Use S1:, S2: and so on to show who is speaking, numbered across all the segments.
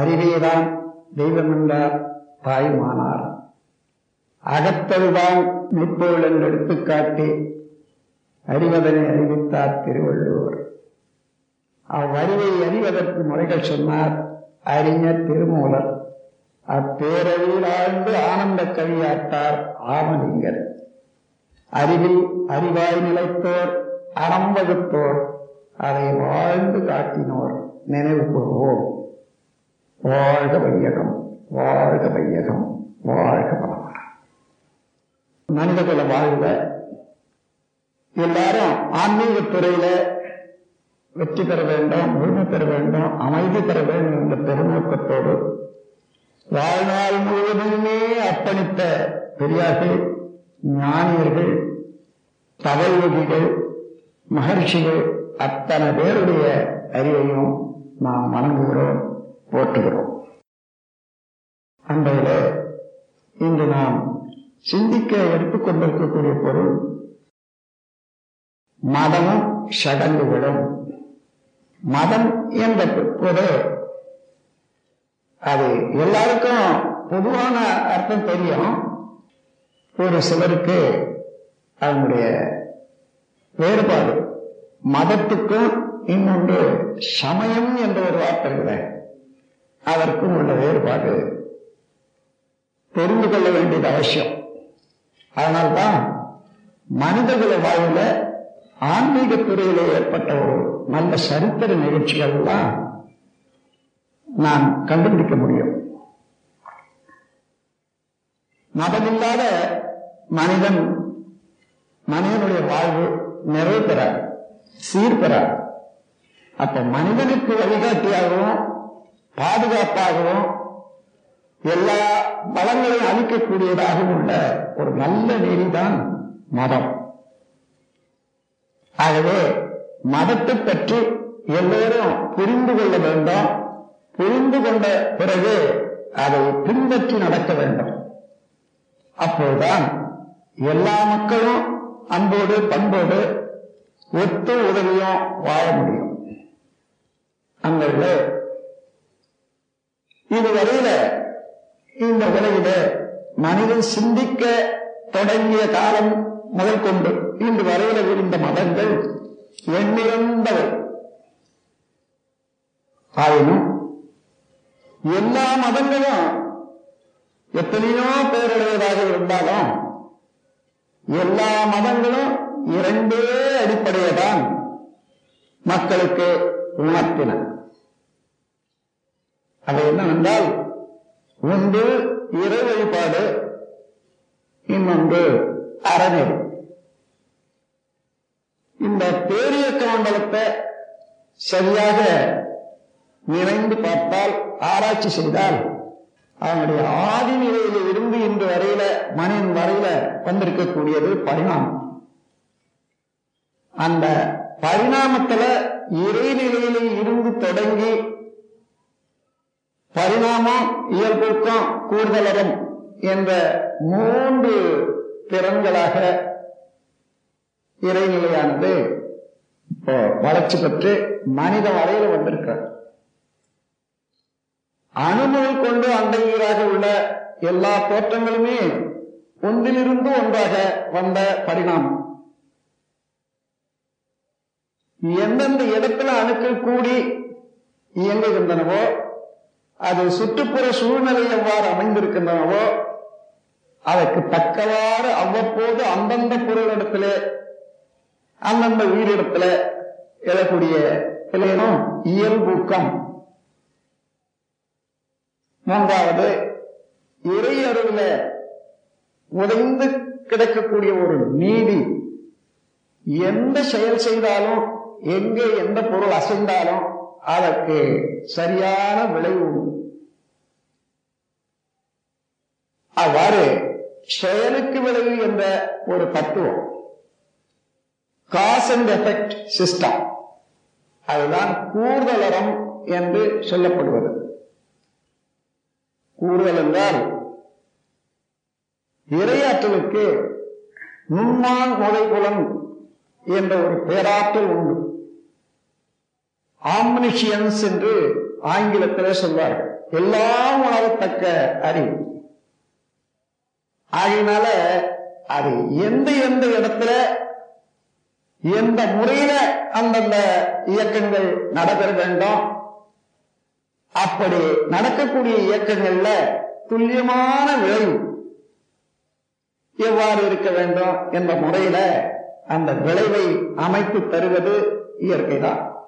S1: அருகேதான் தெய்வம் என்றார் தாயுமானார். அகத்ததுதான் மெய்ப்பொருள் என்று எடுத்துக்காட்டி அறிவதனை அறிவித்தார் திருவள்ளுவர். அவ்வறிவை அறிவதற்கு முறைகள் சொன்னார் அறிஞர் திருமூலர். அப்பேரவையில் ஆழ்ந்து ஆனந்த கவியாட்டார் ஆமலிங்கர். அறிவில் அறிவாய் நிலைத்தோர் அறம் வகுத்தோர் அதை வாழ்ந்து காட்டினோர் நினைவு கூறுவோம். வாழ்க வையகம் வாழ்க வையகம் வாழ்க வளமுடன் மனிதகுல வாழ்க எல்லாரும் ஆன்மீக துறையில வெற்றி பெற வேண்டும் முழுமை பெற வேண்டும் அமைதி பெற வேண்டும் என்ற பெருநோக்கத்தோடு வாழ்நாள் முழுவதுமே அர்ப்பணித்த பெரியார்கள் ஞானியர்கள் தவயோகிகள் மகர்ஷிகள் அத்தனை பேருடைய அறிவையும் நாம் வணங்குகிறோம். போற்றுகிறோம். அன்றையில இன்று நாம் சிந்திக்க எடுத்துக்கொண்டிருக்கக்கூடிய பொருள் மதமும் சடங்குகளும். மதம் என்ற போது அது எல்லாருக்கும் பொதுவான அர்த்தம் தெரியும். ஒரு சிலருக்கு அதனுடைய வேறுபாடு. மதத்துக்கும் இன்னொன்று சமயம் என்ற ஒரு வார்த்தை இருக்குது. அதற்கும் உள்ள வேறுபாடு. தெரிந்து கொள்ள வேண்டியது அவசியம். அதனால்தான் மனிதகுல வாழ்வில் ஆன்மீக துறையிலே ஏற்பட்ட ஒரு நல்ல சரித்திர நிகழ்ச்சிகள் எல்லாம் நாம் கண்டுபிடிக்க முடியும். மதமில்லாத மனிதன் மனிதனுடைய வாழ்வு நிறைவு பெறாது சீர் அப்ப மனிதனுக்கு வழிகாட்டியாகவும் பாதுகாப்பாகவும் எல்லா பலங்களையும் அளிக்கக்கூடியதாகவும் உள்ள ஒரு நல்ல நெறிதான் மதம். ஆகவே மதத்தை பற்றி எல்லோரும் புரிந்து கொள்ள வேண்டும். புரிந்து கொண்ட பிறகு அதை பின்பற்றி நடக்க வேண்டும். அப்போதுதான் எல்லா மக்களும் அன்போடு பண்போடு ஒத்து உதவியும் வாழ முடியும். அந்த இதுவரையில இந்த உலகில மனிதன் சிந்திக்க தொடங்கிய காலம் முதல் கொண்டு இன்று வரையில இருந்த மதங்கள் எண்ணிறந்தவை. ஆயினும் எல்லா மதங்களும் எத்தனையோ பேருடையதாக இருந்தாலும் எல்லா மதங்களும் இரண்டே அடிப்படையதான் மக்களுக்கு உணர்த்தின. அது என்னவென்றால் ஒன்று இறை வழிபாடு இன்னொன்று அறநெறி. இந்த பேரியக்க மண்டலத்தை சரியாக நிறைந்து பார்த்தால் ஆராய்ச்சி செய்தால் அவனுடைய ஆதி நிலையில இருந்து இன்று வரையில மனிதன் வரையில வந்திருக்கக்கூடியது பரிணாமம். அந்த பரிணாமத்துல இறைநிலையில இருந்து தொடங்கி பரிணாமம் இயல்புக்கம் கூடுதலகம் என்ற மூன்று திறன்களாக இறைநிலையானது வளர்ச்சி பெற்று மனித வரையில வந்திருக்கிறார். அணுமொழி கொண்டு அண்டையீராக உள்ள எல்லா தோற்றங்களுமே ஒன்றிலிருந்து ஒன்றாக வந்த பரிணாமம். எந்தெந்த இடத்துல அணுக்கள் கூடி இயங்குகின்றனவோ அது சுற்றுப்புற சூழ்நிலை எவ்வாறு அமைந்திருக்கின்றனவோ அதற்கு தக்கவாறு அவ்வப்போது அந்தந்த பொருளிடத்துல அந்தந்த உயிரிடத்துல எழக்கூடிய இலையனும் இயல்பூக்கம். மூன்றாவது இறை அருவில உடைந்து கிடக்கக்கூடிய ஒரு நீதி. எந்த செயல் செய்தாலும் எங்கே எந்த பொருள் அசைந்தாலும் அதற்கு சரியான விளைவு அவ்வாறு செயலுக்கு விளைவு என்ற ஒரு தத்துவம். காஸ் அண்ட் எஃபெக்ட் சிஸ்டம் அதுதான் கூடுதலறம் என்று சொல்லப்படுவது. கூடுதல் என்றால் இரையாற்றலுக்கு நுண்மான் நுழைபுலன் என்ற ஒரு பேராற்றல் உண்டு. ஆம்னிஷியன்ஸ் என்று ஆங்கிலத்தில் சொல்வார்கள். எல்லாம் உணரத்தக்க அறிவு. ஆகினால அது எந்த எந்த இடத்துல எந்த முறையில அந்தந்த இயக்கங்கள் நடக்க வேண்டும் அப்படி நடக்கக்கூடிய இயக்கங்கள்ல துல்லியமான விளைவு எவ்வாறு இருக்க வேண்டும் என்ற முறையில அந்த விளைவை அமைத்து தருவது இயற்கைதான்.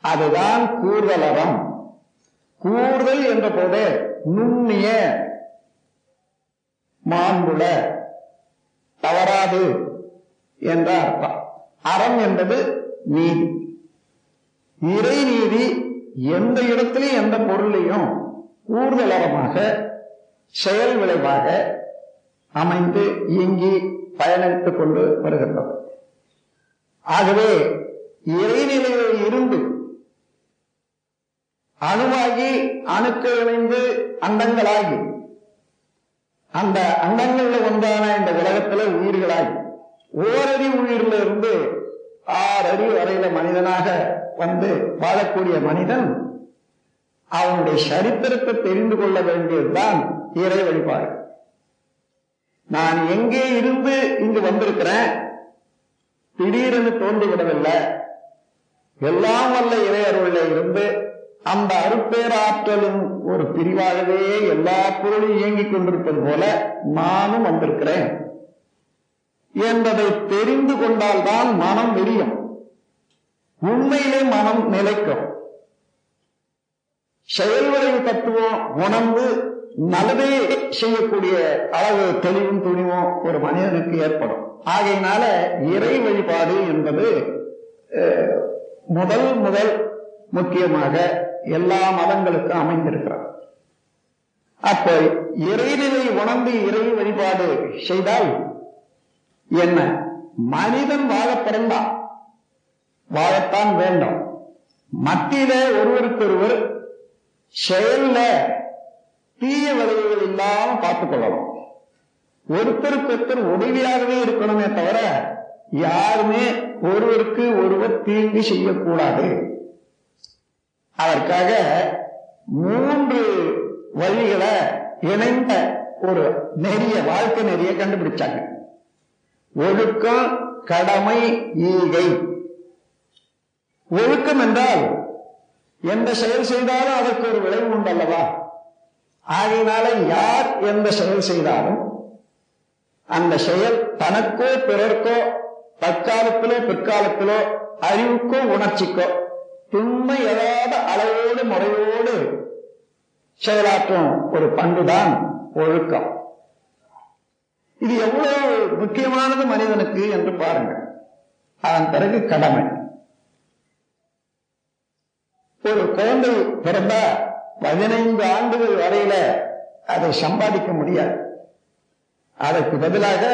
S1: அதுதான் கூர்தலறம் கூர்தல் என்ற போது நுண்ணிய மாண்புல. தவறாது என்ற அர்த்தம். அறம் என்பது நீதி. இறை நீதி எந்த இடத்திலையும் எந்த பொருளையும் கூடுதலரமாக செயல் விளைவாக அமைந்து இயங்கி பயணித்துக் கொண்டு வருகின்றது ஆகவே இறைநிலையில் இருந்து அணுவாகி அணுக்கள் இணைந்து அண்டங்களாகி. அந்த அண்டங்கள்ல ஒன்றான இந்த உலகத்துல உயிர்களாகி. ஓரடி உயிரில இருந்து ஆறு வரையில மனிதனாக வந்து வாழக்கூடிய மனிதன் அவனுடைய சரித்திரத்தை தெரிந்து கொள்ள வேண்டியதுதான் இறை வழிபாடு. நான் எங்கே இருந்து இங்கு வந்திருக்கிறேன்? திடீரென்று தோன்றிவிடவில்லை. எல்லாம் வல்ல இறையருளில இருந்து அந்த அருப்பேராற்றலின் ஒரு பிரிவாகவே எல்லா பொருளும் இயங்கிக் கொண்டிருப்பது போல நானும் வந்திருக்கிறேன் என்பதை தெரிந்து கொண்டால்தான் மனம் விரியும். உண்மையிலே மனம் நிலைக்கும். செயல்வரைவு தத்துவம் உணர்ந்து நல்லதே செய்யக்கூடிய அளவு தெளிவும் துணிவும் ஒரு மனிதனுக்கு ஏற்படும். ஆகையினால இறை வழிபாடு என்பது முதல் முதல் முக்கியமாக எல்லா மதங்களுக்கும் அமைந்திருக்கிறது. அப்ப இறைநிலை உணர்ந்து இறை வழிபாடு செய்தால் என்ன? மனிதன் வாழ பிறந்தான். வாழத்தான் வேண்டும். மத்தியில ஒருவருக்கொருவர் செயல்ல தீய விளைவுகள் இல்லாம பார்த்துக் கொள்ளணும். ஒருத்தருக்கு ஒருத்தர் உதவியாகவே இருக்கணுமே தவிர யாருமே ஒருவருக்கு ஒருவர் தீங்கு செய்யக்கூடாது. அதற்காக மூன்று வழிகளை இணைந்த ஒரு நெறிய வாழ்க்கை நெறிய கண்டுபிடிச்சாங்க. ஒழுக்கம் கடமை ஈகை. ஒழுக்கம் என்றால் எந்த செயல் செய்தாலும் அதற்கு ஒரு விளைவு உண்டல்லவா? ஆகையினால யார் எந்த செயல் செய்தாலும் அந்த செயல் தனக்கோ பிறர்க்கோ தற்காலத்திலோ பிற்காலத்திலோ அறிவுக்கோ உணர்ச்சிக்கோ துண்மை எழாத அளவோடு முறையோடு செயலாற்றும் ஒரு பண்புதான் ஒழுக்கம். இது எவ்வளவு முக்கியமானது மனிதனுக்கு என்று பாருங்கள். அதன் பிறகு கடமை. ஒரு குழந்தை பிறந்தா பதினைந்து ஆண்டுகள் வரையில அதை சம்பாதிக்க முடியாது. அதற்கு பதிலாக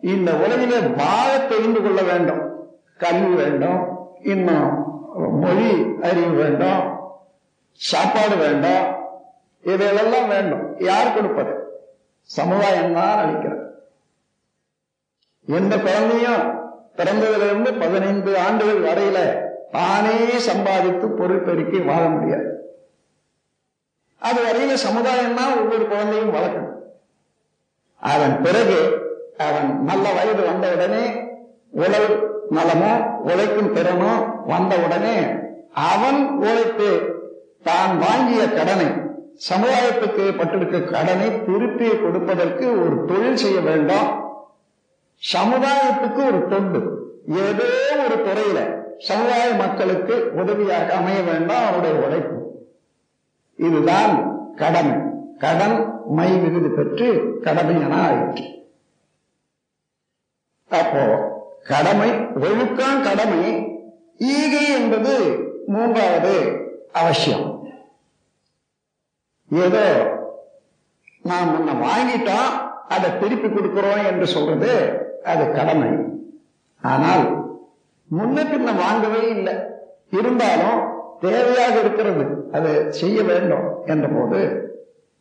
S1: இந்த உலகில வாழ தெரிந்து கொள்ள வேண்டும். கல்வி வேண்டும் இன்னும் மொழி அறிவு வேண்டும் சாப்பாடு வேண்டும் இதையெல்லாம் வேண்டும். யார் கொடுப்பது? சமுதாயம் தான் அளிக்கிறது. எந்த குழந்தையும் பிறந்ததிலிருந்து பதினைந்து ஆண்டுகள் வரையில தானே சம்பாதித்து பொருள் பெருக்கி வாழ முடியாது. அது வரையில சமுதாயம் தான் ஒவ்வொரு குழந்தையும் வளர்க்கணும். அதன் பிறகு அவன் நல்ல வயது வந்த உடனே உடல் நலமோ உழைக்கும் திறனோ வந்தவுடனே அவன் உழைத்து தான் வாங்கிய கடனை சமுதாயத்துக்கு பட்டிருக்க கடனை திருப்பி கொடுப்பதற்கு ஒரு தொழில் செய்ய வேண்டும். சமுதாயத்துக்கு ஒரு தொண்டு. ஏதோ ஒரு துறையில சமுதாய மக்களுக்கு உதவியாக அமைய வேண்டாம் அவருடைய உழைப்பு. இதுதான் கடமை. கடன் மை விகுதி பெற்று கடமை என ஆயிற்று. அப்போ கடமை ஒழுக்கம் கடமை. ஈகை என்பது மூன்றாவது அவசியம். ஏதோ நாம் முன்ன வாங்கிட்டோம் அதை திருப்பி கொடுக்கிறோம் என்று சொல்றது அது கடமை. ஆனால் முன்ன பின்ன வாங்கவே இல்லை. இருந்தாலும் தேவையாக இருக்கிறது. அது செய்ய வேண்டும் என்ற போது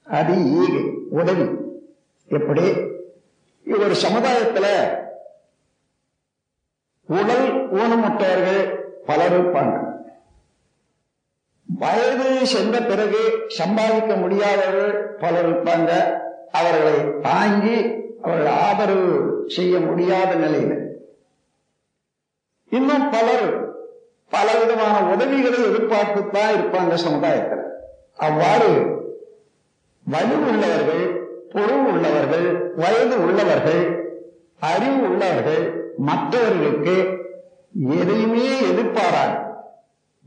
S1: அது ஈகை உதவி. எப்படி? ஒரு சமுதாயத்துல உடல் ஊனமுற்றவர்கள் பலர் இருப்பாங்க. வயது சென்ற பிறகு சம்பாதிக்க முடியாதவர்கள் பலர் இருப்பாங்க. அவர்களை தாங்கி அவர்கள் ஆதரவு செய்ய முடியாத நிலையில். இன்னும் பலர் பல விதமான உதவிகளை எதிர்பார்த்துத்தான் இருப்பாங்க சமுதாயத்தில். அவ்வாறு வலு உள்ளவர்கள் பொருள் உள்ளவர்கள் வயது உள்ளவர்கள் அறிவு உள்ளவர்கள் மற்றவர்களுக்கு எதையுமே எதிர்பாராது.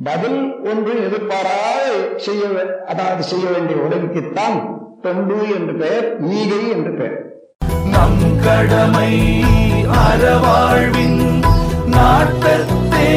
S1: பதில் ஒன்று எதிர்பாராது செய்ய அதாவது செய்ய வேண்டிய உதவிக்குத்தான் தொண்டு என்று பெயர் ஈகை என்று பெயர்.
S2: நம் கடமை அறவாழ்வின் நாட்டத்தே